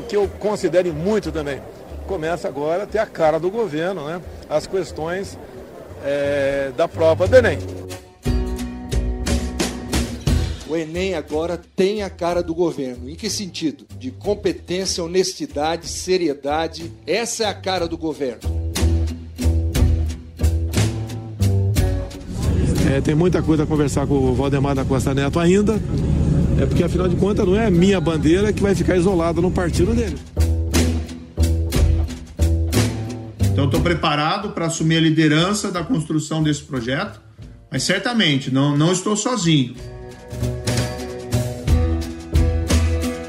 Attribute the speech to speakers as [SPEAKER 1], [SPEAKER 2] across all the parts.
[SPEAKER 1] o que eu considero muito também, começa agora a ter a cara do governo, né? As questões é, da prova do Enem.
[SPEAKER 2] O Enem agora tem a cara do governo. Em que sentido? De competência, honestidade, seriedade. Essa é a cara do governo.
[SPEAKER 1] É, tem muita coisa a conversar com o Valdemar da Costa Neto ainda. É porque, afinal de contas, não é a minha bandeira que vai ficar isolada no partido dele.
[SPEAKER 3] Então, estou preparado para assumir a liderança da construção desse projeto, mas certamente não, não estou sozinho.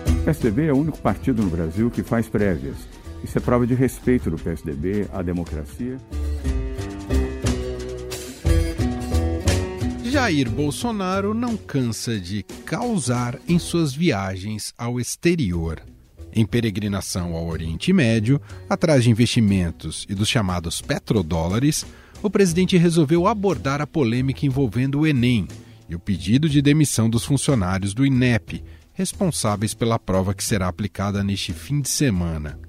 [SPEAKER 4] O PSDB é o único partido no Brasil que faz prévias. Isso é prova de respeito do PSDB à democracia.
[SPEAKER 5] Jair Bolsonaro não cansa de causar em suas viagens ao exterior. Em peregrinação ao Oriente Médio, atrás de investimentos e dos chamados petrodólares, o presidente resolveu abordar a polêmica envolvendo o Enem e o pedido de demissão dos funcionários do INEP, responsáveis pela prova que será aplicada neste fim de semana.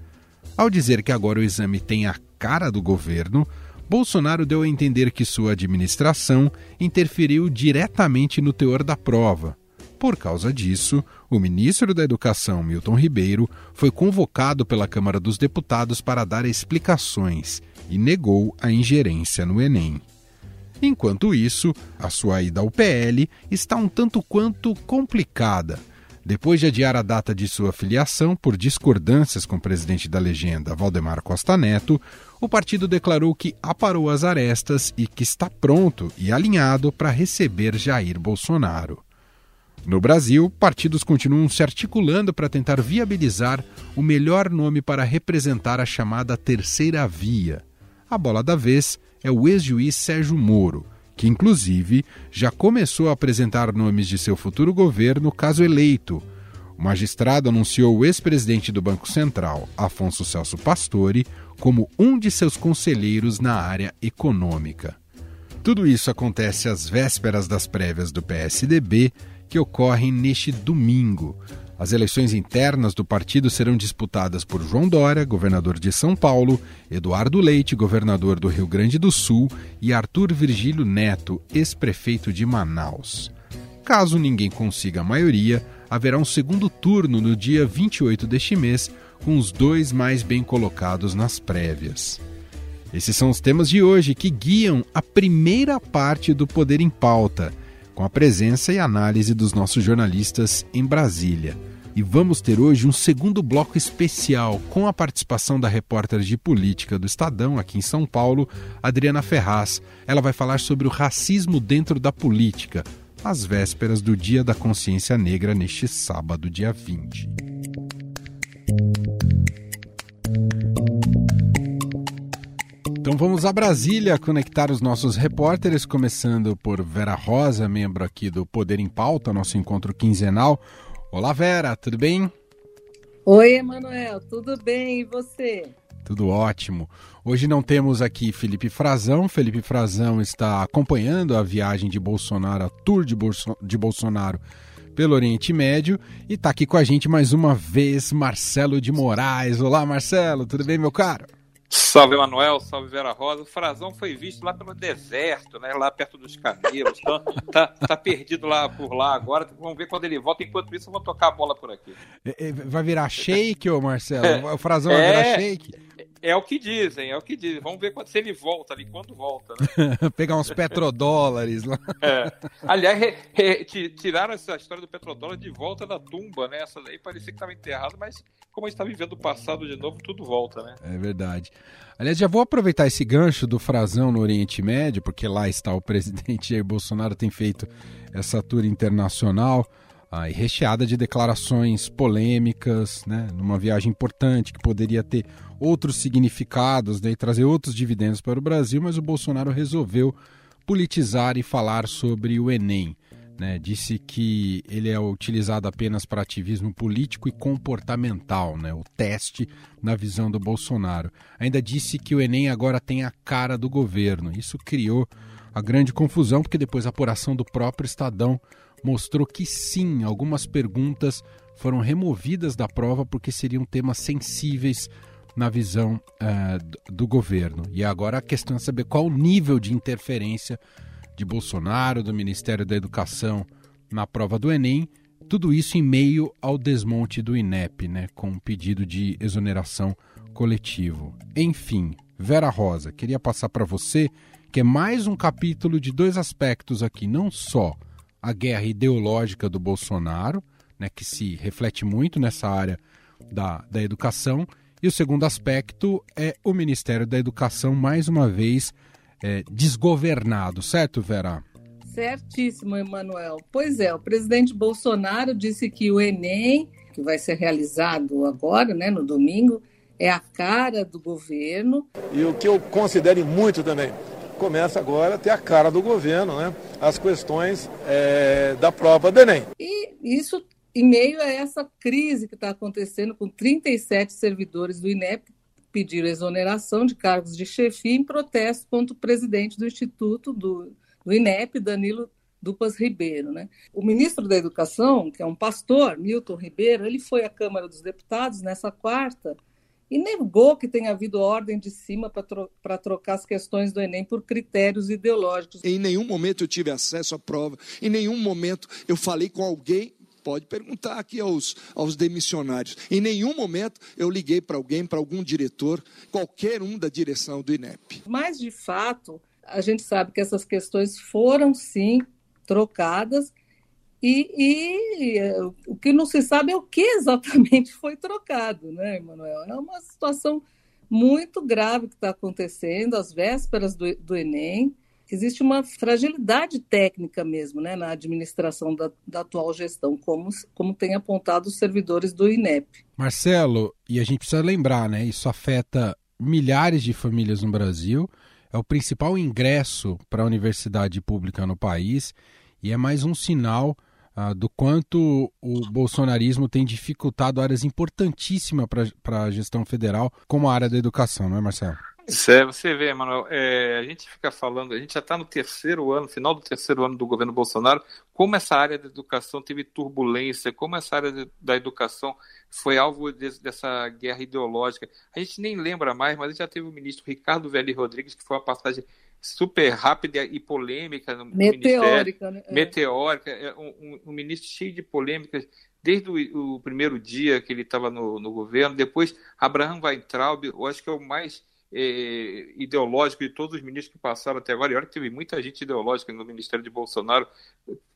[SPEAKER 5] Ao dizer que agora o exame tem a cara do governo, Bolsonaro deu a entender que sua administração interferiu diretamente no teor da prova. Por causa disso, o ministro da Educação, Milton Ribeiro, foi convocado pela Câmara dos Deputados para dar explicações e negou a ingerência no Enem. Enquanto isso, a sua ida ao PL está um tanto quanto complicada depois de adiar a data de sua filiação por discordâncias com o presidente da legenda, Valdemar Costa Neto, o partido declarou que aparou as arestas e que está pronto e alinhado para receber Jair Bolsonaro. No Brasil, partidos continuam se articulando para tentar viabilizar o melhor nome para representar a chamada terceira via. A bola da vez é o ex-juiz Sérgio Moro, que inclusive já começou a apresentar nomes de seu futuro governo caso eleito. O magistrado anunciou o ex-presidente do Banco Central, Afonso Celso Pastore, como um de seus conselheiros na área econômica. Tudo isso acontece às vésperas das prévias do PSDB, que ocorrem neste domingo. As eleições internas do partido serão disputadas por João Dória, governador de São Paulo, Eduardo Leite, governador do Rio Grande do Sul, e Arthur Virgílio Neto, ex-prefeito de Manaus. Caso ninguém consiga a maioria, haverá um segundo turno no dia 28 deste mês, com os dois mais bem colocados nas prévias. Esses são os temas de hoje que guiam a primeira parte do Poder em Pauta, com a presença e análise dos nossos jornalistas em Brasília. E vamos ter hoje um segundo bloco especial com a participação da repórter de política do Estadão, aqui em São Paulo, Adriana Ferraz. Ela vai falar sobre o racismo dentro da política, às vésperas do Dia da Consciência Negra, neste sábado, dia 20. Então vamos a Brasília conectar os nossos repórteres, começando por Vera Rosa, membro aqui do Poder em Pauta, nosso encontro quinzenal. Olá, Vera, tudo bem?
[SPEAKER 6] Oi, Emanuel, tudo bem? E você?
[SPEAKER 5] Tudo ótimo. Hoje não temos aqui Felipe Frazão. Felipe Frazão está acompanhando a viagem de Bolsonaro, a tour de, Bolso de Bolsonaro pelo Oriente Médio. E está aqui com a gente mais uma vez Marcelo de Moraes. Olá, Marcelo, tudo bem, meu caro?
[SPEAKER 7] Salve Manuel, salve Vera Rosa. O Frazão foi visto lá pelo deserto, né? Lá perto dos camelos. Então, tá, tá perdido lá por lá agora. Vamos ver quando ele volta. Enquanto isso, eu vou tocar a bola por aqui.
[SPEAKER 5] É, é, vai virar shake, ô Marcelo? É, o Frazão vai virar é, shake?
[SPEAKER 7] É o que dizem, é o que dizem. Vamos ver quando, se ele volta ali, quando volta, né?
[SPEAKER 5] Pegar uns petrodólares lá.
[SPEAKER 7] É. Aliás, re, re, tiraram essa história do petrodólar de volta da tumba, né? Essa daí parecia que estava enterrada, mas como a gente está vivendo o passado de novo, tudo volta, né?
[SPEAKER 5] É verdade. Aliás, já vou aproveitar esse gancho do Frazão no Oriente Médio, porque lá está o presidente Jair Bolsonaro, tem feito essa tour internacional ah, recheada de declarações polêmicas, né, numa viagem importante que poderia ter outros significados né, e trazer outros dividendos para o Brasil, mas o Bolsonaro resolveu politizar e falar sobre o Enem. Né, disse que ele é utilizado apenas para ativismo político e comportamental, né, o teste na visão do Bolsonaro. Ainda disse que o Enem agora tem a cara do governo. Isso criou a grande confusão, porque depois a apuração do próprio Estadão mostrou que sim, algumas perguntas foram removidas da prova porque seriam temas sensíveis na visão uh, do governo. E agora a questão é saber qual o nível de interferência de Bolsonaro, do Ministério da Educação na prova do Enem, tudo isso em meio ao desmonte do INEP, né, com um pedido de exoneração coletivo. Enfim, Vera Rosa, queria passar para você que é mais um capítulo de dois aspectos aqui, não só a guerra ideológica do Bolsonaro, né, que se reflete muito nessa área da, da educação, e o segundo aspecto é o Ministério da Educação, mais uma vez, é, desgovernado, certo, Vera?
[SPEAKER 6] Certíssimo, Emanuel. Pois é, o presidente Bolsonaro disse que o Enem, que vai ser realizado agora, né, no domingo, é a cara do governo.
[SPEAKER 1] E o que eu considero muito também, começa agora a ter a cara do governo, né? As questões é, da prova do Enem.
[SPEAKER 6] E isso em meio a essa crise que está acontecendo com 37 servidores do INEP pediram exoneração de cargos de chefia em protesto contra o presidente do Instituto do, do INEP, Danilo Dupas Ribeiro. Né? O ministro da Educação, que é um pastor, Milton Ribeiro, ele foi à Câmara dos Deputados nessa quarta e negou que tenha havido ordem de cima para tro trocar as questões do Enem por critérios ideológicos.
[SPEAKER 2] Em nenhum momento eu tive acesso à prova, em nenhum momento eu falei com alguém Pode perguntar aqui aos, aos demissionários. Em nenhum momento eu liguei para alguém, para algum diretor, qualquer um da direção do INEP.
[SPEAKER 6] Mas, de fato, a gente sabe que essas questões foram, sim, trocadas. E, e o que não se sabe é o que exatamente foi trocado, né, Emanuel? É uma situação muito grave que está acontecendo às vésperas do, do Enem existe uma fragilidade técnica mesmo né, na administração da, da, atual gestão, como, como tem apontado os servidores do INEP.
[SPEAKER 5] Marcelo, e a gente precisa lembrar, né, isso afeta milhares de famílias no Brasil, é o principal ingresso para a universidade pública no país e é mais um sinal ah, do quanto o bolsonarismo tem dificultado áreas importantíssimas para a gestão federal, como a área da educação, não é, Marcelo?
[SPEAKER 7] É, você vê, Manuel, é, a gente fica falando, a gente já está no terceiro ano, final do terceiro ano do governo Bolsonaro, como essa área da educação teve turbulência, como essa área de, da educação foi alvo de, dessa guerra ideológica. A gente nem lembra mais, mas já teve o ministro Ricardo Velli Rodrigues, que foi uma passagem super rápida e polêmica no
[SPEAKER 6] Meteórica,
[SPEAKER 7] né? É. Meteórica, é, um, um, ministro cheio de polêmicas desde o, o primeiro dia que ele estava no, no governo. Depois, Abraham Weintraub, eu acho que é o mais eh, ideológico de todos os ministros que passaram até agora, e olha que teve muita gente ideológica no Ministério de Bolsonaro,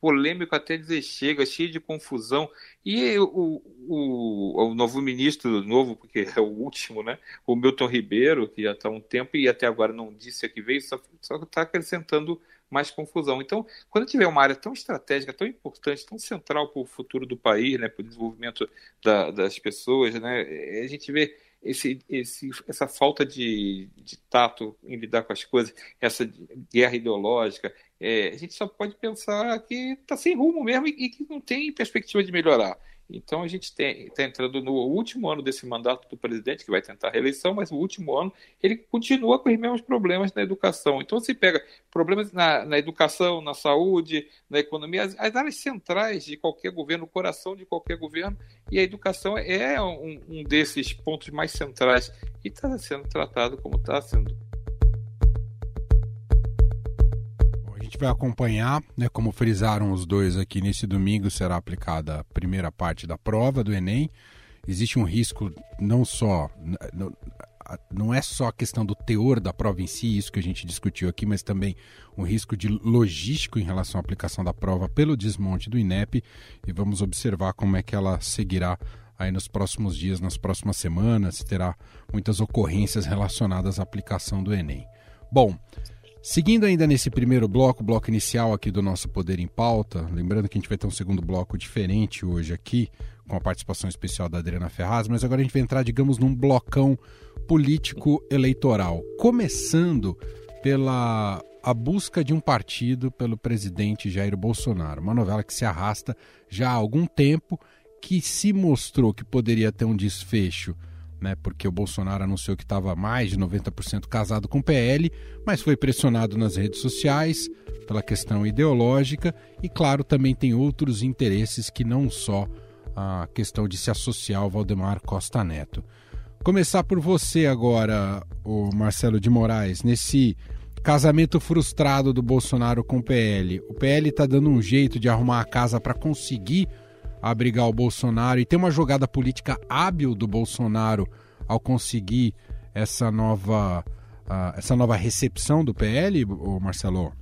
[SPEAKER 7] polêmico até dizer chega, cheio de confusão, e o, o, o novo ministro, novo, porque é o último, né, o Milton Ribeiro, que já está há um tempo e até agora não disse a que veio, só está acrescentando mais confusão. Então, quando tiver uma área tão estratégica, tão importante, tão central para o futuro do país, né, para o desenvolvimento da, das pessoas, né, a gente vê esse, esse, essa falta de, de, tato em lidar com as coisas, essa guerra ideológica, é, a gente só pode pensar que está sem rumo mesmo e, e, que não tem perspectiva de melhorar. Então a gente está entrando no último ano desse mandato do presidente, que vai tentar a reeleição, mas no último ano ele continua com os mesmos problemas na educação. Então você pega problemas na, na educação, na saúde, na economia, as, as, áreas centrais de qualquer governo, o coração de qualquer governo, e a educação é um, um desses pontos mais centrais e está sendo tratado como está sendo.
[SPEAKER 5] Gente vai acompanhar, né, como frisaram os dois aqui, nesse domingo será aplicada a primeira parte da prova do Enem. Existe um risco não só. Não é só a questão do teor da prova em si, isso que a gente discutiu aqui, mas também um risco de logístico em relação à aplicação da prova pelo desmonte do INEP. E vamos observar como é que ela seguirá aí nos próximos dias, nas próximas semanas, se terá muitas ocorrências relacionadas à aplicação do Enem. Bom, Seguindo ainda nesse primeiro bloco, bloco inicial aqui do nosso Poder em Pauta, lembrando que a gente vai ter um segundo bloco diferente hoje aqui, com a participação especial da Adriana Ferraz, mas agora a gente vai entrar, digamos, num blocão político eleitoral, começando pela a busca de um partido pelo presidente Jair Bolsonaro, uma novela que se arrasta já há algum tempo, que se mostrou que poderia ter um desfecho né, porque o Bolsonaro anunciou que estava mais de 90% casado com o PL, mas foi pressionado nas redes sociais pela questão ideológica e, claro, também tem outros interesses que não só a questão de se associar ao Valdemar Costa Neto. Começar por você agora, o Marcelo de Moraes, nesse casamento frustrado do Bolsonaro com o PL. O PL está dando um jeito de arrumar a casa para conseguir abrigar o Bolsonaro e tem uma jogada política hábil do Bolsonaro ao conseguir essa nova, uh, essa nova recepção do PL, Marcelo?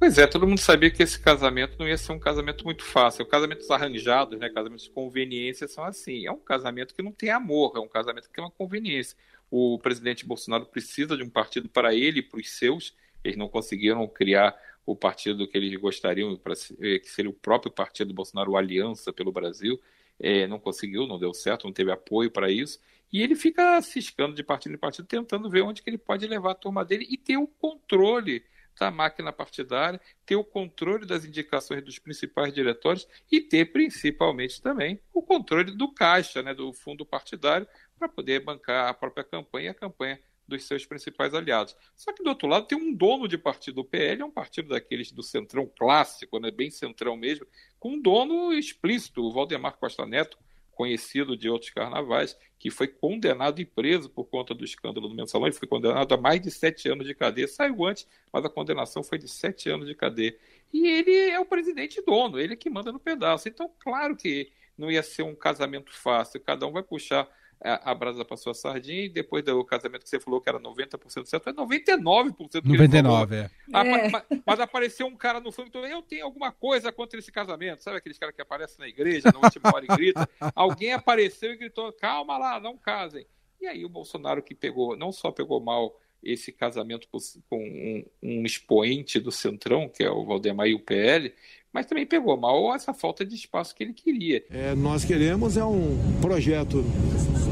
[SPEAKER 7] Pois é, todo mundo sabia que esse casamento não ia ser um casamento muito fácil. Casamentos arranjados, né, casamentos de conveniência são assim. É um casamento que não tem amor, é um casamento que tem uma conveniência. O presidente Bolsonaro precisa de um partido para ele e para os seus. Eles não conseguiram criar o partido que eles gostariam, eh, que seria o próprio partido Bolsonaro, Aliança pelo Brasil. É, não conseguiu, não deu certo, não teve apoio para isso. E ele fica ciscando de partido em partido, tentando ver onde que ele pode levar a turma dele e ter o controle da máquina partidária, ter o controle das indicações dos principais diretórios e ter principalmente também o controle do caixa, né, do fundo partidário, para poder bancar a própria campanha e a campanha dos seus principais aliados. Só que do outro lado tem um dono de partido, o PL é um partido daqueles do centrão clássico, né, bem centrão mesmo, com um dono explícito, o Valdemar Costa Neto, conhecido de outros carnavais, que foi condenado e preso por conta do escândalo do mensalão. Ele foi condenado a mais de sete anos de cadeia. Saiu antes, mas a condenação foi de sete anos de cadeia. E ele é o presidente dono, ele é que manda no pedaço. Então, claro que não ia ser um casamento fácil. Cada um vai puxar a, brasa para sua sardinha e depois do casamento que você falou que era 90% certo, é 99%
[SPEAKER 5] que 99, é.
[SPEAKER 7] Ah, é. Mas, mas, apareceu um cara no fundo, então eu tenho alguma coisa contra esse casamento. Sabe aqueles caras que aparecem na igreja, na última hora e grita? Alguém apareceu e gritou, calma lá, não casem. E aí o Bolsonaro que pegou, não só pegou mal esse casamento com um, um expoente do Centrão, que é o Valdemar e o PL, mas também pegou mal essa falta de espaço que ele queria.
[SPEAKER 1] É, nós queremos é um projeto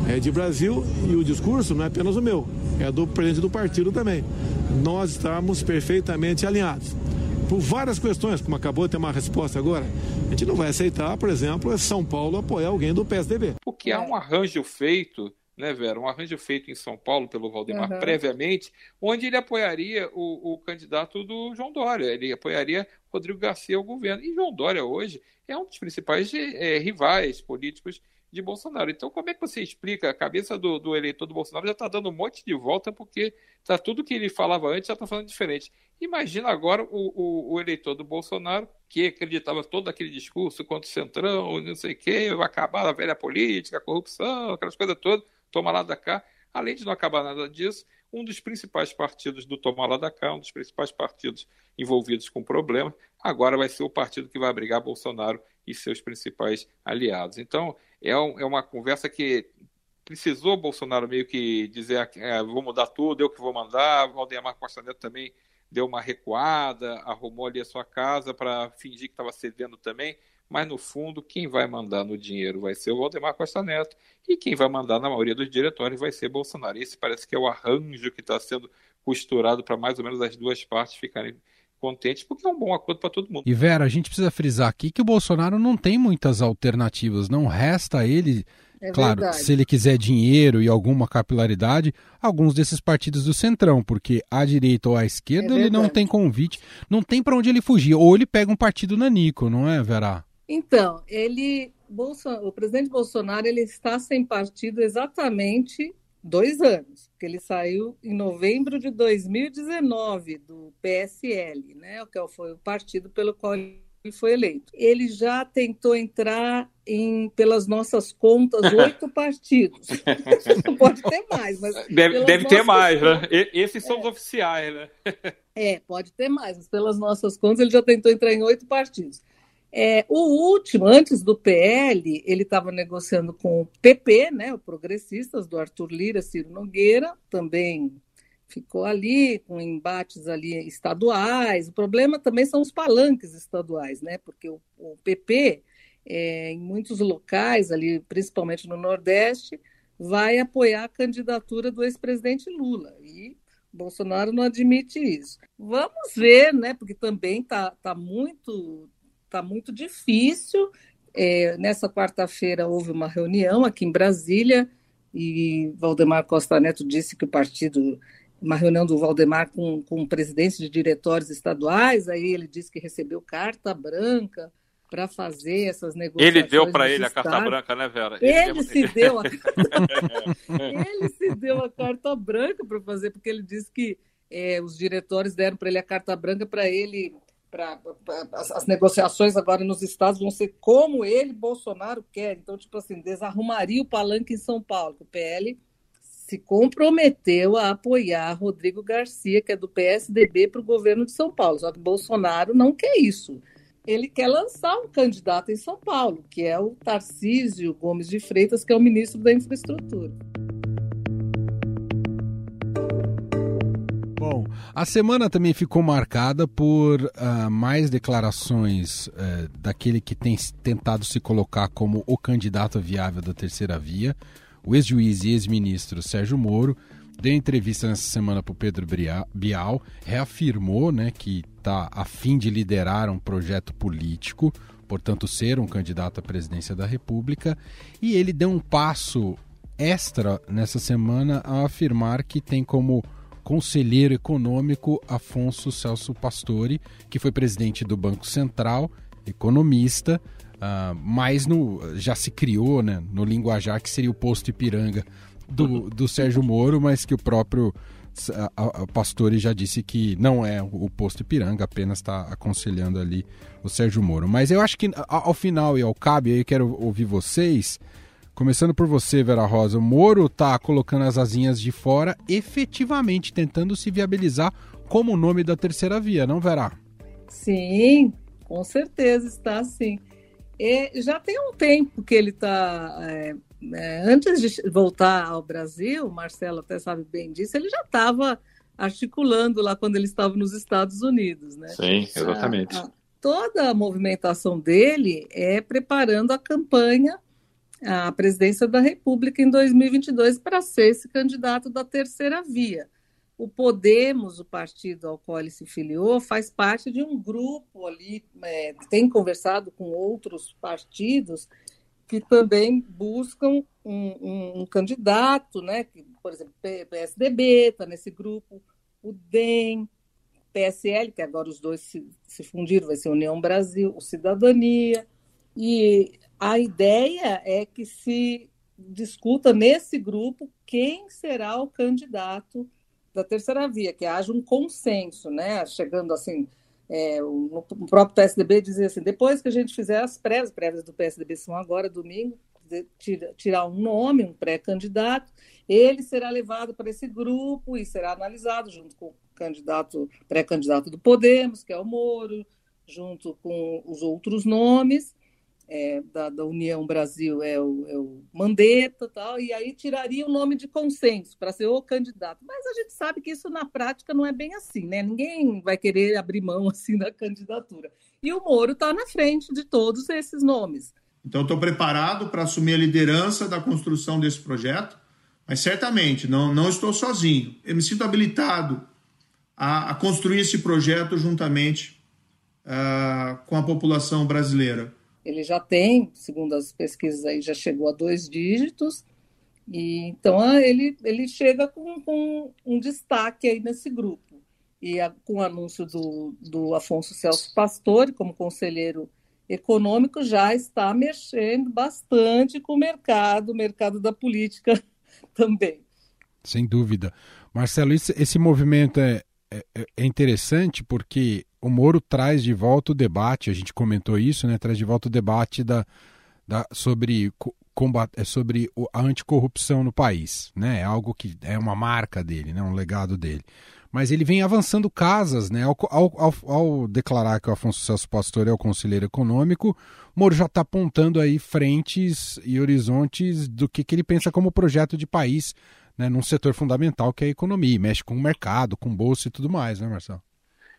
[SPEAKER 1] é, de Brasil e o discurso não é apenas o meu, é do presidente do partido também. Nós estamos perfeitamente alinhados. Por várias questões, como acabou de ter uma resposta agora, a gente não vai aceitar, por exemplo, São Paulo apoiar alguém do PSDB.
[SPEAKER 7] Porque há um arranjo feito né, Vera? Um arranjo feito em São Paulo pelo Valdemar uhum. previamente, onde ele apoiaria o, o, candidato do João Dória, ele apoiaria Rodrigo Garcia ao governo. E João Dória hoje é um dos principais é, rivais políticos de Bolsonaro. Então, como é que você explica? A cabeça do, do eleitor do Bolsonaro já está dando um monte de volta, porque tá tudo que ele falava antes já está falando diferente. Imagina agora o, o, o, eleitor do Bolsonaro, que acreditava todo aquele discurso contra o Centrão, não sei o quê, vai acabar a velha política, a corrupção, aquelas coisas todas toma lá da cá. Além de não acabar nada disso, um dos principais partidos do Tomar lá da cá, um dos principais partidos envolvidos com problemas, agora vai ser o partido que vai abrigar Bolsonaro e seus principais aliados. Então, é, um, é uma conversa que precisou Bolsonaro meio que dizer é, vou mudar tudo, eu que vou mandar, Valdemar Costa Neto também deu uma recuada, arrumou ali a sua casa para fingir que estava cedendo também. Mas no fundo quem vai mandar no dinheiro vai ser o Valdemar Costa Neto. E quem vai mandar na maioria dos diretórios vai ser Bolsonaro. Esse parece que é o arranjo que está sendo costurado para mais ou menos as duas partes ficarem contentes, porque é um bom acordo para todo mundo.
[SPEAKER 5] E Vera, a gente precisa frisar aqui que o Bolsonaro não tem muitas alternativas, não resta a ele é claro, verdade. se ele quiser dinheiro e alguma capilaridade, alguns desses partidos do Centrão, porque à direita ou à esquerda é ele não tem convite, não tem para onde ele fugir. Ou ele pega um partido nanico, não é, Vera?
[SPEAKER 6] Então, ele, o presidente Bolsonaro, ele está sem partido exatamente dois anos, porque ele saiu em novembro de 2019 do PSL, né, que foi o partido pelo qual ele foi eleito. Ele já tentou entrar em, pelas nossas contas, oito partidos. Pode ter mais, mas.
[SPEAKER 7] Deve, deve ter mais, né? Esses são é. os oficiais, né?
[SPEAKER 6] é, pode ter mais, mas pelas nossas contas, ele já tentou entrar em oito partidos. É, o último, antes do PL, ele estava negociando com o PP, né, o Progressistas, do Arthur Lira, Ciro Nogueira, também ficou ali com embates ali estaduais. O problema também são os palanques estaduais, né, porque o, o PP, é, em muitos locais, ali, principalmente no Nordeste, vai apoiar a candidatura do ex-presidente Lula. E Bolsonaro não admite isso. Vamos ver, né? Porque também está tá muito está muito difícil. É, nessa quarta-feira houve uma reunião aqui em Brasília e Valdemar Costa Neto disse que o partido, uma reunião do Valdemar com, com presidentes de diretórios estaduais, aí ele disse que recebeu carta branca para fazer essas negociações.
[SPEAKER 7] Ele deu para ele a carta branca, né, Vera?
[SPEAKER 6] Ele, ele se deu a ele se deu a carta branca para fazer, porque ele disse que é, os diretores deram para ele a carta branca para ele. Pra, as, as, negociações agora nos estados vão ser como ele, Bolsonaro, quer. Então, tipo assim, desarrumaria o palanque em São Paulo. O PL se comprometeu a apoiar Rodrigo Garcia, que é do PSDB, para o governo de São Paulo. Só que Bolsonaro não quer isso ele quer lançar um candidato em São Paulo, que é o Tarcísio Gomes de Freitas, que é o ministro da Infraestrutura.
[SPEAKER 5] Bom, a semana também ficou marcada por uh, mais declarações uh, daquele que tem tentado se colocar como o candidato viável da terceira via, o ex-juiz e ex-ministro Sérgio Moro, deu entrevista nessa semana para o Pedro Bial, reafirmou né, que está a fim de liderar um projeto político, portanto, ser um candidato à presidência da República, e ele deu um passo extra nessa semana a afirmar que tem como conselheiro econômico Afonso Celso Pastore, que foi presidente do Banco Central, economista, uh, mas no, já se criou né, no linguajar que seria o posto Ipiranga do, do Sérgio Moro, mas que o próprio a, a Pastore já disse que não é o posto Ipiranga, apenas está aconselhando ali o Sérgio Moro. Mas eu acho que ao final e ao cabo, eu quero ouvir vocês, começando por você, Vera Rosa, o Moro está colocando as asinhas de fora, efetivamente tentando se viabilizar como o nome da terceira via, não, Vera?
[SPEAKER 6] Sim, com certeza está sim. E já tem um tempo que ele está é, é, antes de voltar ao Brasil, Marcelo até sabe bem disso, ele já estava articulando lá quando ele estava nos Estados Unidos, né?
[SPEAKER 7] Sim, exatamente.
[SPEAKER 6] A, a, toda a movimentação dele é preparando a campanha à presidência da República em 2022 para ser esse candidato da terceira via. O Podemos, o partido ao qual ele se filiou, faz parte de um grupo ali, é, tem conversado com outros partidos que também buscam um, um, um candidato, né? Que, por exemplo, PSDB está nesse grupo, o DEM, PSL, que agora os dois se, se fundiram, vai ser União Brasil, o Cidadania. E a ideia é que se discuta nesse grupo quem será o candidato da terceira via, que haja um consenso, né? Chegando assim, é, o, próprio PSDB dizia assim: depois que a gente fizer as prévias, prévias do PSDB são agora, domingo, tira, tirar um nome, um pré-candidato, ele será levado para esse grupo e será analisado junto com o candidato, pré-candidato do Podemos, que é o Moro, junto com os outros nomes é, da, da, União Brasil é o, é o Mandetta, tal, e aí tiraria o nome de consenso para ser o candidato. Mas a gente sabe que isso na prática não é bem assim, né? Ninguém vai querer abrir mão assim da candidatura. E o Moro está na frente de todos esses nomes.
[SPEAKER 3] Então, estou preparado para assumir a liderança da construção desse projeto, mas certamente não, não estou sozinho. Eu me sinto habilitado a, a construir esse projeto juntamente uh, com a população brasileira
[SPEAKER 6] ele já tem, segundo as pesquisas aí, já chegou a dois dígitos, e então ah, ele, ele chega com, com um destaque aí nesse grupo. E a, com o anúncio do, do Afonso Celso Pastore como conselheiro econômico, já está mexendo bastante com o mercado, o mercado da política também.
[SPEAKER 5] Sem dúvida. Marcelo, esse, esse movimento é, é, é interessante porque o Moro traz de volta o debate, a gente comentou isso, né? Traz de volta o debate da, da, sobre, combat, é sobre a anticorrupção no país, né? É algo que é uma marca dele, né? Um legado dele. Mas ele vem avançando casas, né? Ao, ao, ao declarar que o Afonso Celso Pastor é o conselheiro econômico, Moro já está apontando aí frentes e horizontes do que, que ele pensa como projeto de país, né? Num setor fundamental que é a economia, mexe com o mercado, com bolsa e tudo mais, né, Marcelo?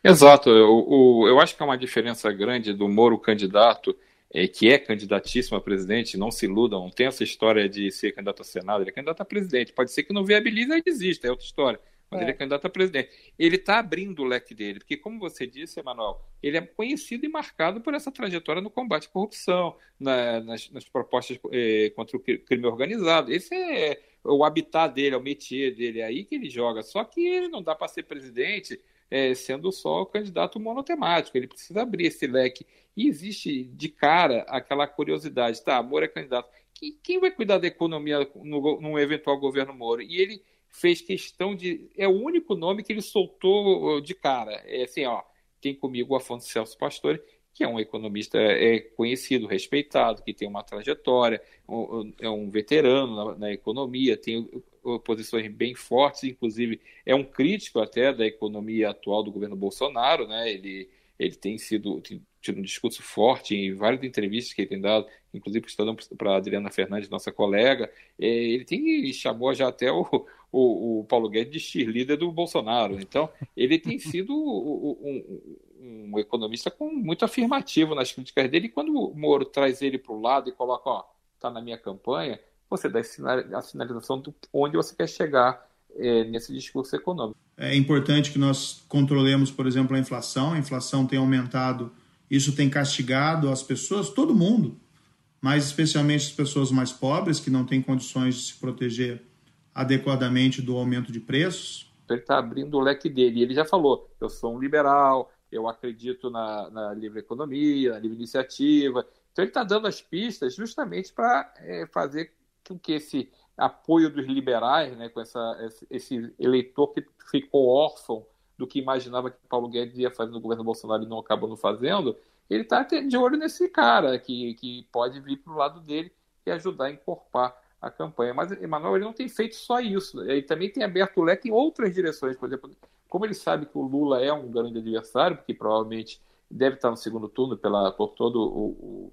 [SPEAKER 7] Exato. Eu, eu acho que é uma diferença grande do Moro candidato, é, que é candidatíssimo a presidente, não se iludam, não tem essa história de ser candidato a Senado, ele é candidato a presidente. Pode ser que não viabilize e desista, é outra história. Mas é. ele é candidato a presidente. Ele está abrindo o leque dele, porque, como você disse, Emanuel, ele é conhecido e marcado por essa trajetória no combate à corrupção, na, nas, nas, propostas eh, contra o crime organizado. Esse é o habitat dele, é o métier dele, é aí que ele joga. Só que ele não dá para ser presidente é, sendo só o candidato monotemático. Ele precisa abrir esse leque. E existe de cara aquela curiosidade, tá? Moro é candidato. Quem vai cuidar da economia no, num eventual governo Moro? E ele fez questão de. É o único nome que ele soltou de cara. É assim, ó. Tem comigo o Afonso Celso Pastore, que é um economista é, conhecido, respeitado, que tem uma trajetória, um, é um veterano na, na, economia, tem posições bem fortes, inclusive é um crítico até da economia atual do governo Bolsonaro, né? Ele, ele tem sido tem tido um discurso forte em várias entrevistas que ele tem dado, inclusive para a Adriana Fernandes, nossa colega. É, ele tem chamou já até o, o, o Paulo Guedes de cheerleader do Bolsonaro. Então, ele tem sido um, um, um, economista com muito afirmativo nas críticas dele. E quando o Moro traz ele para o lado e coloca, ó, tá na minha campanha, você dá a sinalização de onde você quer chegar é, nesse discurso econômico.
[SPEAKER 3] É importante que nós controlemos, por exemplo, a inflação. A inflação tem aumentado, isso tem castigado as pessoas, todo mundo, mas especialmente as pessoas mais pobres, que não têm condições de se proteger adequadamente do aumento de preços?
[SPEAKER 7] Ele está abrindo o leque dele. Ele já falou: eu sou um liberal, eu acredito na, na livre economia, na livre iniciativa. Então, ele está dando as pistas justamente para é, fazer com que esse apoio dos liberais, né, com essa, esse eleitor que ficou órfão do que imaginava que Paulo Guedes ia fazer no governo Bolsonaro e não acabou não fazendo, ele está de olho nesse cara que, que pode vir para o lado dele e ajudar a encorpar a campanha. Mas Emanuel ele não tem feito só isso. Ele também tem aberto o leque em outras direções. Por exemplo, como ele sabe que o Lula é um grande adversário, porque provavelmente deve estar no segundo turno pela, por todo o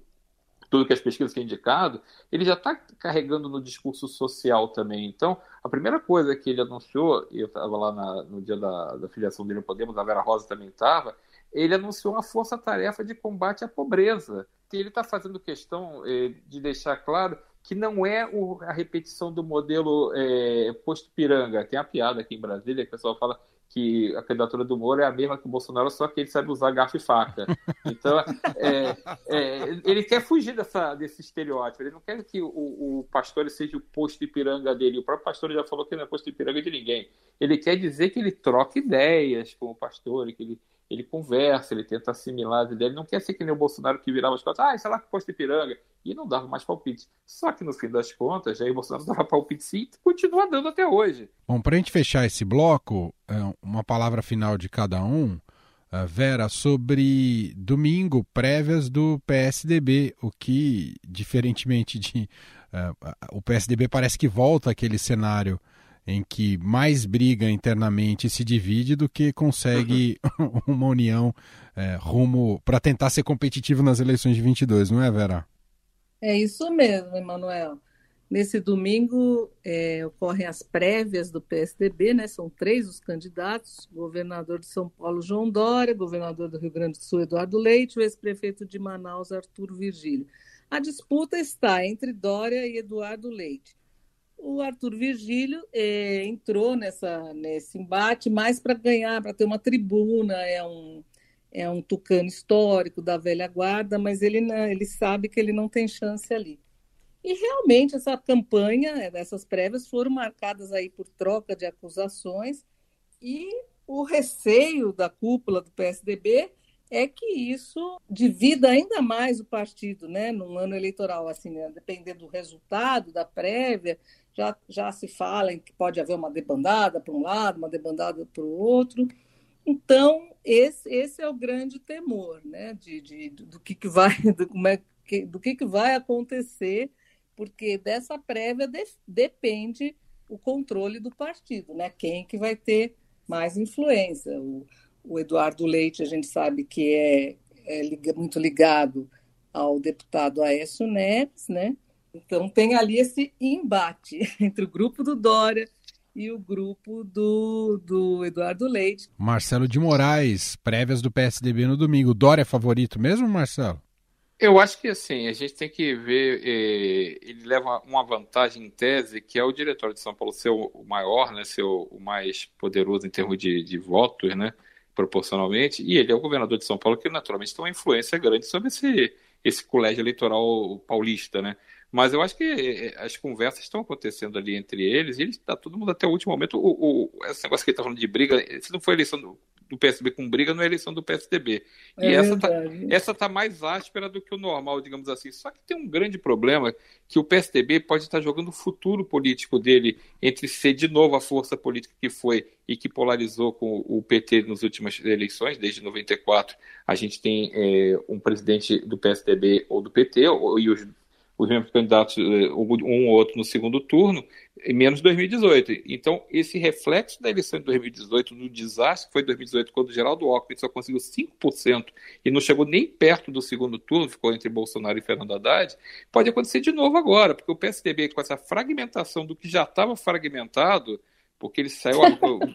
[SPEAKER 7] tudo que as pesquisas têm indicado, ele já está carregando no discurso social também. Então, a primeira coisa que ele anunciou, e eu estava lá na, no dia da, da filiação dele no Podemos, a Vera Rosa também estava, ele anunciou uma força-tarefa de combate à pobreza. Que ele está fazendo questão eh, de deixar claro que não é o, a repetição do modelo é, posto piranga. Tem a piada aqui em Brasília, que o pessoal fala que a candidatura do Moro é a mesma que o Bolsonaro, só que ele sabe usar garfo e faca. Então, é, é, ele quer fugir dessa, desse estereótipo. Ele não quer que o, o pastor seja o posto Ipiranga dele. O próprio pastor já falou que não é posto Ipiranga de ninguém. Ele quer dizer que ele troca ideias com o pastor, que ele ele conversa, ele tenta assimilar as ideias, ele não quer ser que nem o Bolsonaro que virava as costas, ah, sei lá que posto Ipiranga, e não dava mais palpite. Só que no fim das contas, Jair Bolsonaro dava palpite sim e continua dando até hoje.
[SPEAKER 5] Bom, para a gente fechar esse bloco, é, uma palavra final de cada um, é, Vera, sobre domingo, prévias do PSDB, o que, diferentemente de. Uh, o PSDB parece que volta àquele cenário em que mais briga internamente e se divide do que consegue uhum. uma união é, rumo para tentar ser competitivo nas eleições de 22, não é, Vera?
[SPEAKER 6] É isso mesmo, Emanuel. Nesse domingo é, ocorrem as prévias do PSDB, né? São três os candidatos: governador de São Paulo, João Dória, governador do Rio Grande do Sul, Eduardo Leite, e o ex-prefeito de Manaus, Arthur Virgílio. A disputa está entre Dória e Eduardo Leite o Arthur Virgílio é, entrou nessa, nesse embate mais para ganhar, para ter uma tribuna, é um, é um tucano histórico da velha guarda, mas ele, ele sabe que ele não tem chance ali. E realmente essa campanha, essas prévias foram marcadas aí por troca de acusações e o receio da cúpula do PSDB é que isso divida ainda mais o partido, né, num ano eleitoral, assim, né, dependendo do resultado da prévia, já, já se fala em que pode haver uma debandada para um lado, uma debandada para o outro. Então, esse, esse é o grande temor, né, de, de, do que, que vai, do, como é, que, do que, que vai acontecer, porque dessa prévia de, depende o controle do partido, né, quem que vai ter mais influência. O, o Eduardo Leite, a gente sabe que é, é muito ligado ao deputado Aécio Neves, né? Então tem ali esse embate entre o grupo do Dória e o grupo do, do Eduardo Leite.
[SPEAKER 5] Marcelo de Moraes, prévias do PSDB no domingo. Dória é favorito mesmo, Marcelo?
[SPEAKER 7] Eu acho que assim, a gente tem que ver, eh, ele leva uma vantagem em tese, que é o diretório de São Paulo ser o maior, né, ser o mais poderoso em termos de, de votos, né, proporcionalmente, e ele é o governador de São Paulo, que naturalmente tem uma influência grande sobre esse, esse colégio eleitoral paulista, né. Mas eu acho que eh, as conversas estão acontecendo ali entre eles, e está todo mundo até o último momento. O, o, esse negócio que ele está falando de briga, se não foi eleição do, do PSDB com briga não é eleição do PSDB. E é essa tá, essa tá mais áspera do que o normal, digamos assim. Só que tem um grande problema que o PSDB pode estar jogando o futuro político dele entre ser de novo a força política que foi e que polarizou com o PT nas últimas eleições, desde 94 a gente tem é, um presidente do PSDB ou do PT, ou, e os os mesmos candidatos, eh, um ou outro no segundo turno, menos 2018. Então, esse reflexo da eleição de 2018, no desastre que foi 2018, quando o Geraldo Alckmin só conseguiu 5% e não chegou nem perto do segundo turno, ficou entre Bolsonaro e Fernando Haddad, pode acontecer de novo agora, porque o PSDB, com essa fragmentação do que já estava fragmentado, porque ele saiu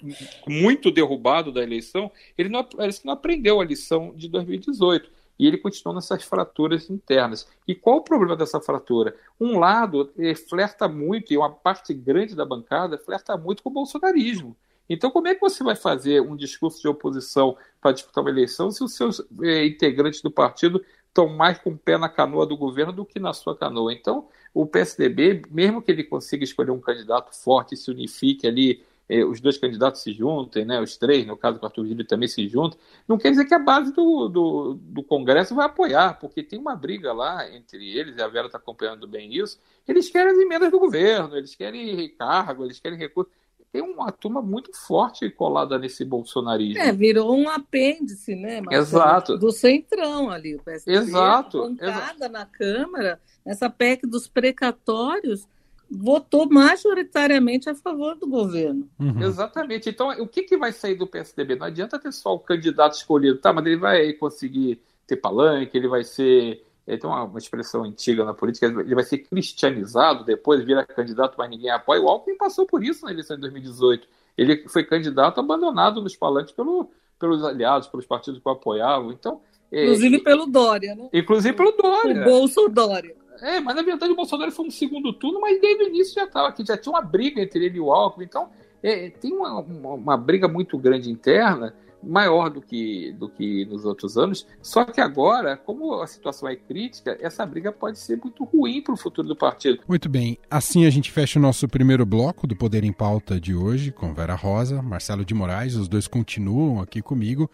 [SPEAKER 7] muito derrubado da eleição, ele não, ele não aprendeu a lição de 2018 e ele continua nessas fraturas internas. E qual o problema dessa fratura? Um lado flerta muito, e uma parte grande da bancada flerta muito com o bolsonarismo. Então, como é que você vai fazer um discurso de oposição para disputar uma eleição se os seus eh, integrantes do partido estão mais com o pé na canoa do governo do que na sua canoa? Então, o PSDB, mesmo que ele consiga escolher um candidato forte e se unifique ali os dois candidatos se juntem, né, os três, no caso do Arthur Gil também se juntem, não quer dizer que a base do, do, do, Congresso vai apoiar, porque tem uma briga lá entre eles, e a Vera está acompanhando bem isso, eles querem as emendas do governo, eles querem recargo, eles querem recursos. Tem uma turma muito forte colada nesse bolsonarismo.
[SPEAKER 6] É, virou um apêndice, né?
[SPEAKER 7] Marcelo? Exato.
[SPEAKER 6] Do centrão ali, o
[SPEAKER 7] PSDB. Exato.
[SPEAKER 6] Bancada na Câmara, nessa PEC dos precatórios, votou majoritariamente a favor do governo.
[SPEAKER 7] Uhum. Exatamente. Então, o que, que vai sair do PSDB? Não adianta ter só o candidato escolhido, tá? Mas ele vai conseguir ter palanque, ele vai ser. Ele tem uma, uma expressão antiga na política, ele vai ser cristianizado, depois vira candidato, mas ninguém apoia. O Alckmin passou por isso na eleição de 2018. Ele foi candidato abandonado nos palanques pelo, pelos aliados, pelos partidos que o apoiavam. Então,
[SPEAKER 6] é, inclusive é, pelo Dória, né?
[SPEAKER 7] Inclusive pelo Dória.
[SPEAKER 6] O Bolso Dória.
[SPEAKER 7] É, mas na verdade o Bolsonaro foi no segundo turno, mas desde o início já estava aqui, já tinha uma briga entre ele e o Alckmin. Então, é, tem uma, uma, uma, briga muito grande interna, maior do que, do que nos outros anos. Só que agora, como a situação é crítica, essa briga pode ser muito ruim para o futuro do partido.
[SPEAKER 5] Muito bem. Assim a gente fecha o nosso primeiro bloco do Poder em Pauta de hoje, com Vera Rosa, Marcelo de Moraes. Os dois continuam aqui comigo.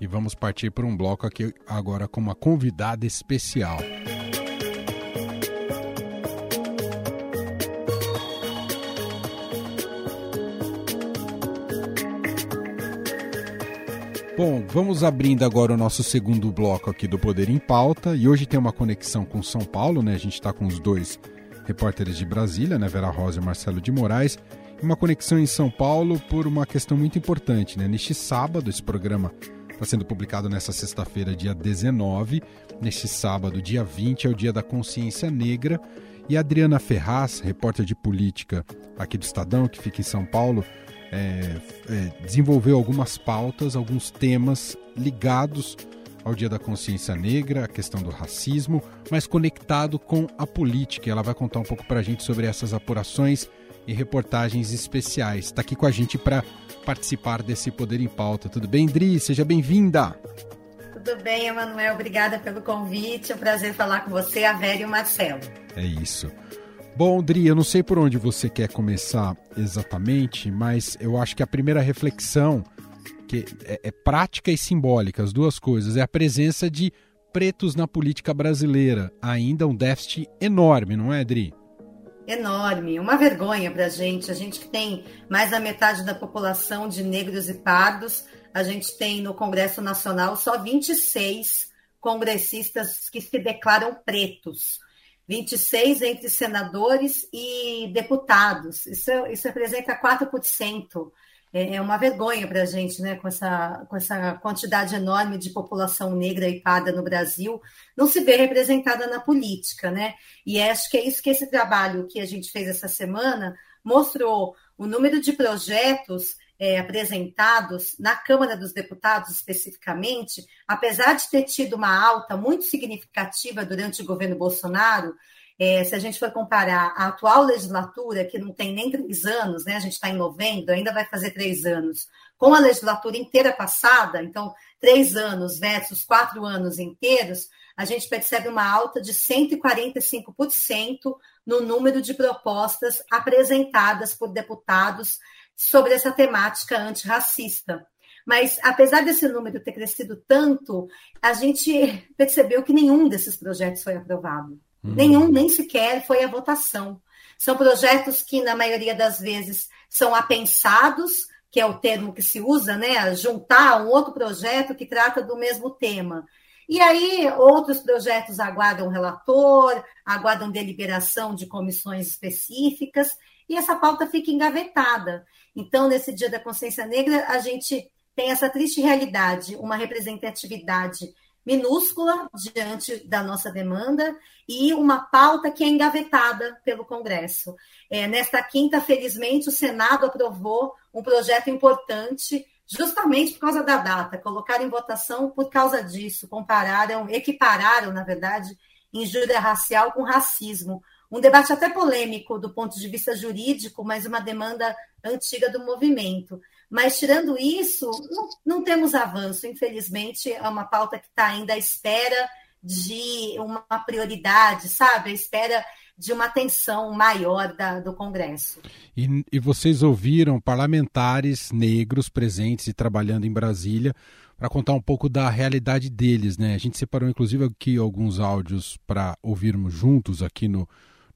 [SPEAKER 5] E vamos partir para um bloco aqui agora com uma convidada especial. Bom, vamos abrindo agora o nosso segundo bloco aqui do Poder em Pauta. E hoje tem uma conexão com São Paulo, né? A gente está com os dois repórteres de Brasília, né? Vera Rosa e Marcelo de Moraes. Uma conexão em São Paulo por uma questão muito importante, né? Neste sábado, esse programa está sendo publicado nessa sexta-feira, dia 19. Neste sábado, dia 20, é o Dia da Consciência Negra. E a Adriana Ferraz, repórter de política aqui do Estadão, que fica em São Paulo, é, é, desenvolveu algumas pautas, alguns temas ligados ao Dia da Consciência Negra, a questão do racismo, mas conectado com a política. Ela vai contar um pouco para a gente sobre essas apurações e reportagens especiais. Está aqui com a gente para participar desse Poder em Pauta. Tudo bem, Dri? Seja bem-vinda.
[SPEAKER 8] Tudo bem, Emanuel. Obrigada pelo convite. É um prazer falar com você, a Vera e o Marcelo.
[SPEAKER 5] É isso. Bom, Dri, eu não sei por onde você quer começar exatamente, mas eu acho que a primeira reflexão, que é, é prática e simbólica, as duas coisas, é a presença de pretos na política brasileira. Ainda um déficit enorme, não é, Dri?
[SPEAKER 8] Enorme, uma vergonha para a gente. A gente que tem mais da metade da população de negros e pardos, a gente tem no Congresso Nacional só 26 congressistas que se declaram pretos. 26 entre senadores e deputados. Isso, isso representa 4%. É, é uma vergonha para a gente, né? Com essa, com essa quantidade enorme de população negra e parda no Brasil, não se vê representada na política, né? E acho que é isso que esse trabalho que a gente fez essa semana mostrou o número de projetos é, apresentados na Câmara dos Deputados, especificamente, apesar de ter tido uma alta muito significativa durante o governo Bolsonaro, é, se a gente for comparar a atual legislatura, que não tem nem três anos, né, a gente está em novembro, ainda vai fazer três anos, com a legislatura inteira passada, então, três anos versus quatro anos inteiros, a gente percebe uma alta de 145% no número de propostas apresentadas por deputados sobre essa temática antirracista. Mas, apesar desse número ter crescido tanto, a gente percebeu que nenhum desses projetos foi aprovado. Uhum. Nenhum, nem sequer foi a votação. São projetos que, na maioria das vezes, são apensados, que é o termo que se usa, né? Juntar um outro projeto que trata do mesmo tema. E aí, outros projetos aguardam relator, aguardam deliberação de comissões específicas, e essa pauta fica engavetada. Então, nesse Dia da Consciência Negra, a gente tem essa triste realidade, uma representatividade minúscula diante da nossa demanda e uma pauta que é engavetada pelo Congresso. É, nesta quinta, felizmente, o Senado aprovou um projeto importante justamente por causa da data, colocaram em votação por causa disso, compararam, equipararam, na verdade, injúria racial com racismo. Um debate até polêmico do ponto de vista jurídico, mas uma demanda antiga do movimento. Mas, tirando isso, não, não temos avanço. Infelizmente, é uma pauta que está ainda à espera de uma prioridade, sabe? À espera de uma atenção maior da, do Congresso.
[SPEAKER 5] E, e vocês ouviram parlamentares negros presentes e trabalhando em Brasília para contar um pouco da realidade deles, né? A gente separou inclusive aqui alguns áudios para ouvirmos juntos aqui no,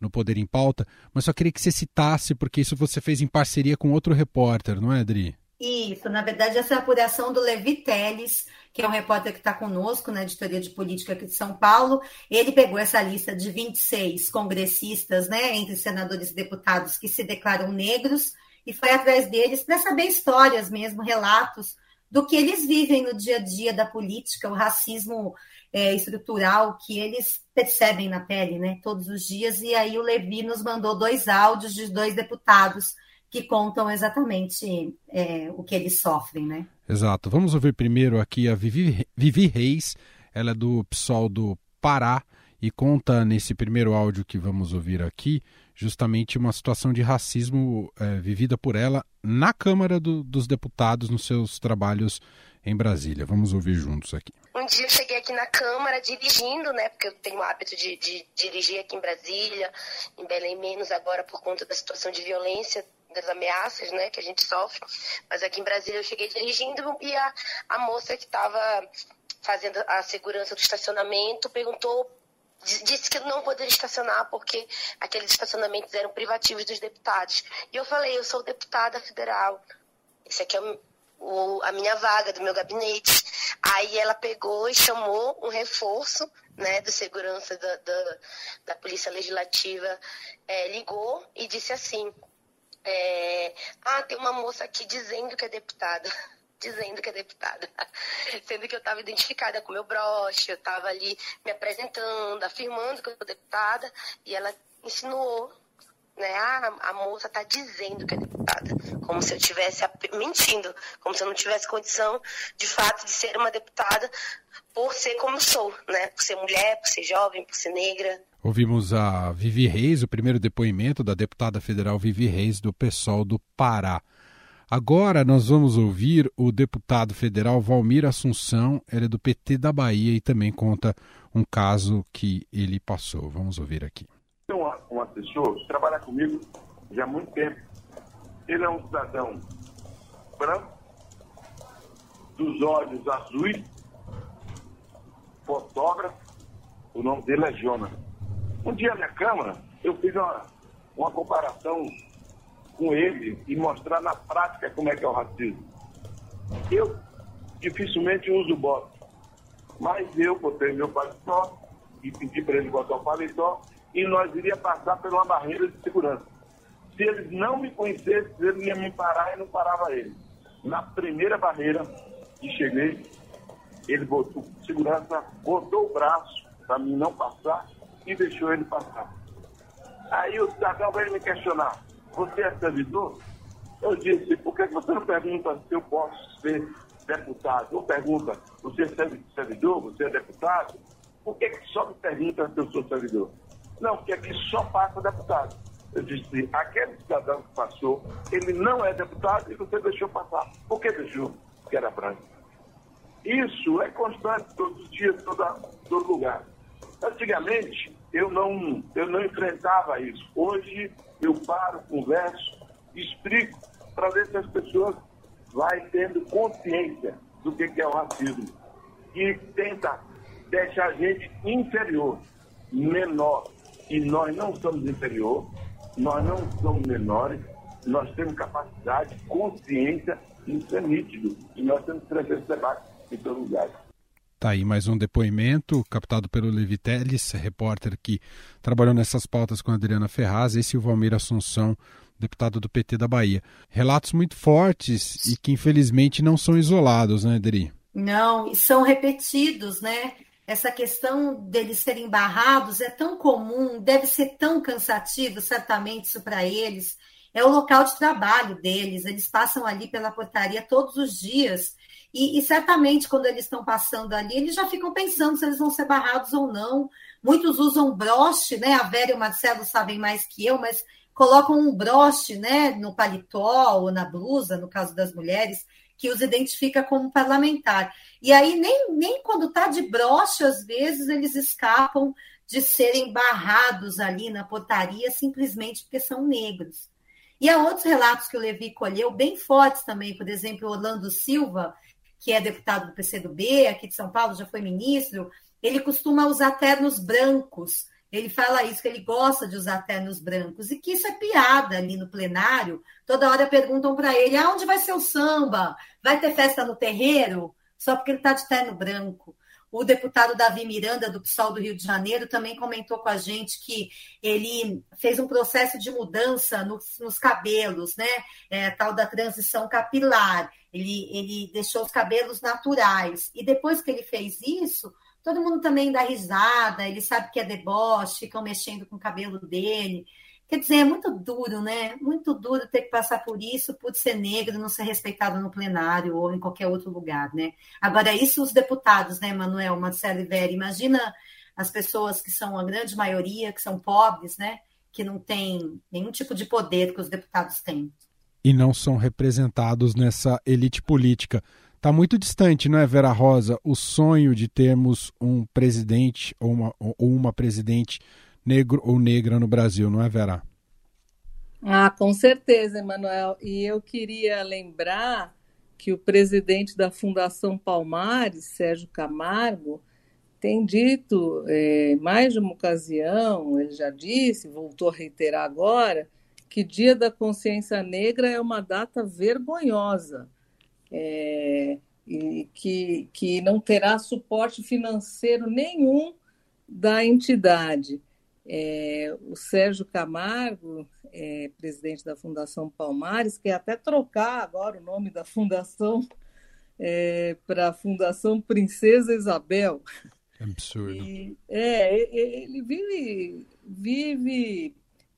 [SPEAKER 5] no Poder em Pauta, mas só queria que você citasse, porque isso você fez em parceria com outro repórter, não é, Adri?
[SPEAKER 8] Isso, na verdade, essa é a apuração do Levi Teles, que é um repórter que está conosco na editoria de política aqui de São Paulo. Ele pegou essa lista de 26 congressistas, né, entre senadores e deputados que se declaram negros, e foi atrás deles para saber histórias mesmo, relatos do que eles vivem no dia a dia da política, o racismo é, estrutural que eles percebem na pele, né, todos os dias. E aí o Levi nos mandou dois áudios de dois deputados que contam exatamente é, o que eles sofrem, né?
[SPEAKER 5] Exato. Vamos ouvir primeiro aqui a Vivi, Vivi Reis, ela é do PSOL do Pará e conta nesse primeiro áudio que vamos ouvir aqui justamente uma situação de racismo é, vivida por ela na Câmara do, dos Deputados nos seus trabalhos em Brasília. Vamos ouvir juntos aqui.
[SPEAKER 9] Um dia eu cheguei aqui na Câmara dirigindo, né? Porque eu tenho o hábito de, de dirigir aqui em Brasília, em Belém menos agora por conta da situação de violência das ameaças né, que a gente sofre. Mas aqui em Brasília eu cheguei dirigindo e a, a moça que estava fazendo a segurança do estacionamento perguntou disse que não poderia estacionar porque aqueles estacionamentos eram privativos dos deputados. E eu falei, eu sou deputada federal. Esse aqui é o, o, a minha vaga do meu gabinete. Aí ela pegou e chamou um reforço né, de segurança da, da, da Polícia Legislativa, é, ligou e disse assim, é, ah, tem uma moça aqui dizendo que é deputada. Dizendo que é deputada. Sendo que eu estava identificada com meu broche, eu estava ali me apresentando, afirmando que eu sou deputada, e ela insinuou né? Ah, a moça está dizendo que é deputada, como se eu estivesse mentindo, como se eu não tivesse condição, de fato, de ser uma deputada por ser como sou, né? Por ser mulher, por ser jovem, por ser negra.
[SPEAKER 5] Ouvimos a Vivi Reis, o primeiro depoimento da deputada federal Vivi Reis, do PSOL do Pará. Agora nós vamos ouvir o deputado federal Valmir Assunção, ele é do PT da Bahia e também conta um caso que ele passou. Vamos ouvir aqui.
[SPEAKER 10] Tem um, assessor que trabalha comigo já há muito tempo. Ele é um cidadão branco, dos olhos azuis, fotógrafo, o nome dele é Jonas. Um dia na Câmara, eu fiz uma, uma comparação com ele e mostrar na prática como é que é o racismo. Eu dificilmente uso bota, mas eu botei meu paletó e pedi para ele botar o paletó e nós iria passar por uma barreira de segurança. Se ele não me conhecesse, ele ia me parar e não parava ele. Na primeira barreira que cheguei, ele botou segurança, botou o braço para mim não passar e deixou ele passar. Aí o cidadão veio me questionar, você é servidor? Eu disse, por que você não pergunta se eu posso ser deputado? Ou pergunta, você é servidor, você é deputado? Por que, que só me pergunta se eu sou servidor? Não, porque aqui só passa deputado. Eu disse, aquele cidadão que passou, ele não é deputado e você deixou passar. Por que deixou? Porque era branco. Isso é constante todos os dias, toda, todo lugar. Antigamente, eu não, eu não enfrentava isso. Hoje, eu paro, converso, explico para ver se as pessoas vai tendo consciência do que é o racismo e tenta deixar a gente inferior, menor. E nós não somos inferior, nós não somos menores, nós temos capacidade, consciência, isso é nítido. E nós temos que trazer esse debate em todo lugar.
[SPEAKER 5] Tá aí mais um depoimento captado pelo Levi Teles, repórter que trabalhou nessas pautas com a Adriana Ferraz, esse é o Valmir Assunção, deputado do PT da Bahia. Relatos muito fortes e que infelizmente não são isolados, né, Adri?
[SPEAKER 8] Não, e são repetidos, né? Essa questão deles serem barrados é tão comum, deve ser tão cansativo, certamente, isso para eles. É o local de trabalho deles, eles passam ali pela portaria todos os dias e, e, certamente, quando eles estão passando ali, eles já ficam pensando se eles vão ser barrados ou não. Muitos usam broche, né? A Vera e o Marcelo sabem mais que eu, mas colocam um broche né, no paletó ou na blusa, no caso das mulheres, que os identifica como parlamentar. E aí, nem, nem quando está de broche, às vezes, eles escapam de serem barrados ali na portaria simplesmente porque são negros. E há outros relatos que o Levi colheu bem fortes também, por exemplo, Orlando Silva, que é deputado do PCdoB, aqui de São Paulo, já foi ministro, ele costuma usar ternos brancos. Ele fala isso, que ele gosta de usar ternos brancos, e que isso é piada ali no plenário. Toda hora perguntam para ele: aonde vai ser o samba? Vai ter festa no terreiro? Só porque ele está de terno branco. O deputado Davi Miranda, do PSOL do Rio de Janeiro, também comentou com a gente que ele fez um processo de mudança nos, nos cabelos, né? É, tal da transição capilar. Ele, ele deixou os cabelos naturais. E depois que ele fez isso, todo mundo também dá risada, ele sabe que é deboche, ficam mexendo com o cabelo dele. Quer dizer, é muito duro, né? Muito duro ter que passar por isso, por ser negro, não ser respeitado no plenário ou em qualquer outro lugar, né? Agora, isso os deputados, né, Manuel, Marcelo e Vera, imagina as pessoas que são a grande maioria, que são pobres, né? Que não tem nenhum tipo de poder que os deputados têm.
[SPEAKER 5] E não são representados nessa elite política. Está muito distante, não é, Vera Rosa, o sonho de termos um presidente ou uma, ou uma presidente negro ou negra no Brasil, não é, Vera?
[SPEAKER 6] Ah, com certeza, Emanuel. E eu queria lembrar que o presidente da Fundação Palmares, Sérgio Camargo, tem dito é, mais de uma ocasião, ele já disse, voltou a reiterar agora, que Dia da Consciência Negra é uma data vergonhosa é, e que, que não terá suporte financeiro nenhum da entidade. É, o Sérgio Camargo, é, presidente da Fundação Palmares, quer até trocar agora o nome da fundação é, para a Fundação Princesa Isabel.
[SPEAKER 5] Absurdo.
[SPEAKER 6] E, é, ele vive, vive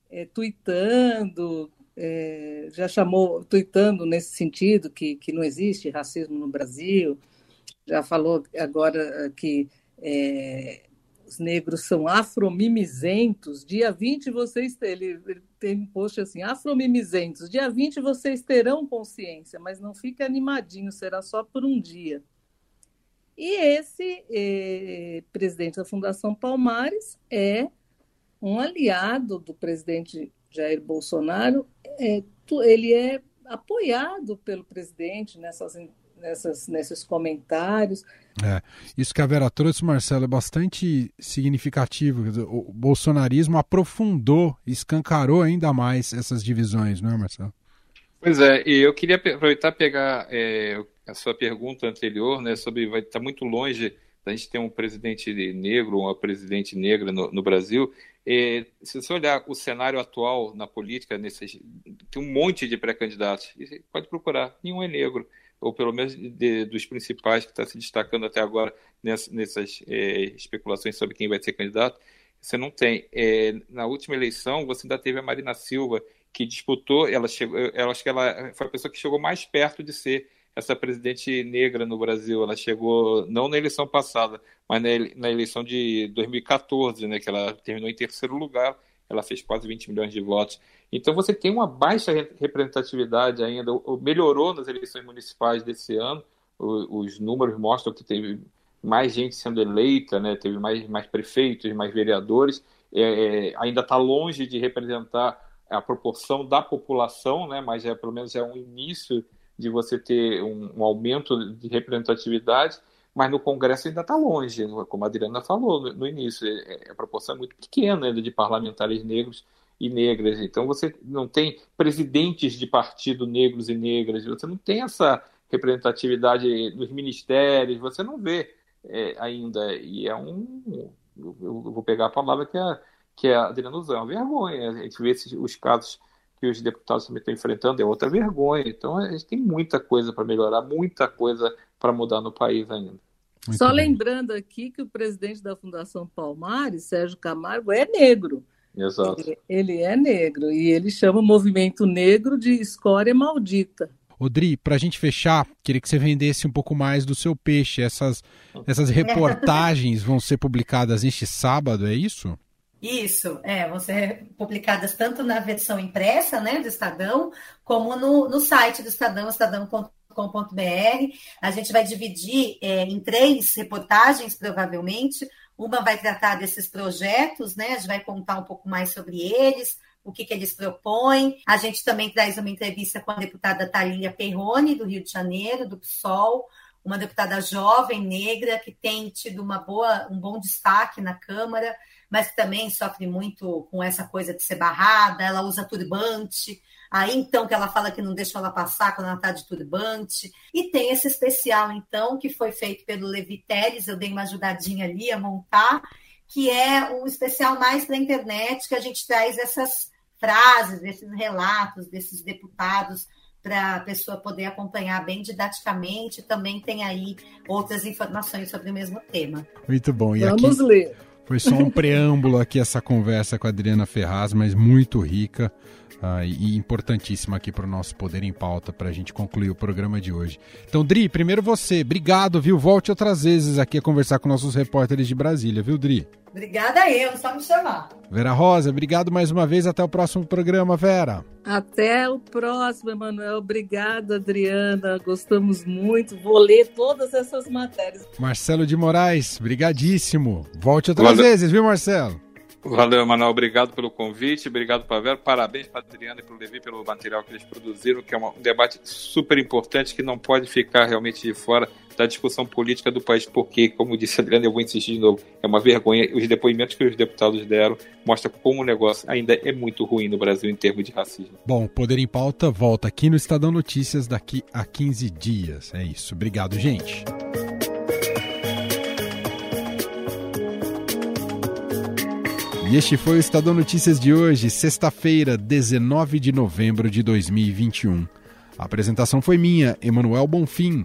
[SPEAKER 6] é, tuitando, é, já chamou, tuitando nesse sentido, que, que não existe racismo no Brasil, já falou agora que é, os negros são afromimizentos, dia 20 vocês ele, ele tem um post assim, afromimizentos, dia 20 vocês terão consciência, mas não fique animadinho, será só por um dia. E esse eh, presidente da Fundação Palmares é um aliado do presidente Jair Bolsonaro, é, ele é apoiado pelo presidente nessas nessas, nesses comentários.
[SPEAKER 5] É, isso que a Vera trouxe, Marcelo, é bastante significativo. O bolsonarismo aprofundou, escancarou ainda mais essas divisões, não é, Marcelo?
[SPEAKER 7] Pois é, e eu queria aproveitar pegar é, a sua pergunta anterior, né, sobre vai estar muito longe da gente ter um presidente negro, uma presidente negra no, no Brasil. É, se você olhar o cenário atual na política, nesses, tem um monte de pré-candidatos. Pode procurar, nenhum é negro ou pelo menos de, dos principais que está se destacando até agora nessas, nessas é, especulações sobre quem vai ser candidato, você não tem. É, na última eleição, você ainda teve a Marina Silva, que disputou, ela chegou, ela acho que ela foi a pessoa que chegou mais perto de ser essa presidente negra no Brasil. Ela chegou, não na eleição passada, mas na, na eleição de 2014, né, que ela terminou em terceiro lugar, ela fez quase 20 milhões de votos. Então você tem uma baixa representatividade ainda, melhorou nas eleições municipais desse ano, os números mostram que teve mais gente sendo eleita, né? teve mais, mais prefeitos, mais vereadores, é, é ainda está longe de representar a proporção da população, né? mas é, pelo menos é um início de você ter um, um aumento de representatividade, mas no Congresso ainda está longe, como a Adriana falou no, no início, é, é, a proporção é muito pequena ainda de parlamentares negros e negras. Então você não tem presidentes de partido negros e negras, você não tem essa representatividade nos ministérios, você não vê é, ainda. E é um. Eu vou pegar a palavra que é, que a Adriana usou, é uma vergonha. A gente vê esses, os casos que os deputados também estão enfrentando, é outra vergonha. Então a gente tem muita coisa para melhorar, muita coisa para mudar no país ainda.
[SPEAKER 6] Muito Só bem. lembrando aqui que o presidente da Fundação Palmares, Sérgio Camargo, é negro.
[SPEAKER 7] Exato.
[SPEAKER 6] Ele, ele é negro e ele chama o movimento negro de escória maldita.
[SPEAKER 5] Odri, para a gente fechar, queria que você vendesse um pouco mais do seu peixe. Essas, essas reportagens vão ser publicadas neste sábado, é isso?
[SPEAKER 8] Isso, é, vão ser publicadas tanto na versão impressa, né, do Estadão, como no, no site do Estadão, estadão.com.br. A gente vai dividir é, em três reportagens, provavelmente. Uma vai tratar desses projetos, né? A gente vai contar um pouco mais sobre eles, o que, que eles propõem. A gente também traz uma entrevista com a deputada Thalia Perrone, do Rio de Janeiro, do PSOL, uma deputada jovem, negra, que tem tido uma boa, um bom destaque na Câmara, mas também sofre muito com essa coisa de ser barrada, ela usa turbante. Aí então que ela fala que não deixa ela passar quando ela está de turbante. E tem esse especial, então, que foi feito pelo Levi Teles, eu dei uma ajudadinha ali a montar, que é um especial mais para a internet, que a gente traz essas frases, desses relatos desses deputados para a pessoa poder acompanhar bem didaticamente. Também tem aí outras informações sobre o mesmo tema.
[SPEAKER 5] Muito bom.
[SPEAKER 6] E Vamos aqui... ler.
[SPEAKER 5] Foi só um preâmbulo aqui essa conversa com a Adriana Ferraz, mas muito rica uh, e importantíssima aqui para o nosso Poder em Pauta, para a gente concluir o programa de hoje. Então, Dri, primeiro você, obrigado, viu? Volte outras vezes aqui a conversar com nossos repórteres de Brasília, viu, Dri?
[SPEAKER 8] Obrigada eu, só me chamar.
[SPEAKER 5] Vera Rosa, obrigado mais uma vez. Até o próximo programa, Vera.
[SPEAKER 6] Até o próximo, Emanuel. Obrigada, Adriana. Gostamos muito. Vou ler todas essas matérias.
[SPEAKER 5] Marcelo de Moraes, brigadíssimo. Volte outras Valeu. vezes, viu, Marcelo?
[SPEAKER 7] Valeu, Emanuel. Obrigado pelo convite, obrigado Vera. Parabéns para Adriana e para o Levi pelo material que eles produziram, que é um debate super importante que não pode ficar realmente de fora da discussão política do país, porque, como disse a Adriana, eu vou insistir de novo, é uma vergonha. Os depoimentos que os deputados deram mostram como o negócio ainda é muito ruim no Brasil em termos de racismo.
[SPEAKER 5] Bom, Poder em Pauta volta aqui no Estadão Notícias daqui a 15 dias. É isso. Obrigado, gente. E este foi o Estadão Notícias de hoje, sexta-feira, 19 de novembro de 2021. A apresentação foi minha, Emanuel Bonfim.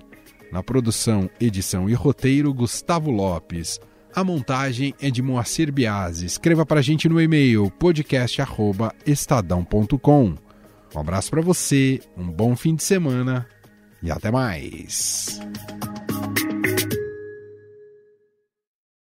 [SPEAKER 5] Na produção, edição e roteiro, Gustavo Lopes. A montagem é de Moacir Biasi. Escreva para a gente no e-mail podcast@estadão.com. Um abraço para você, um bom fim de semana e até mais.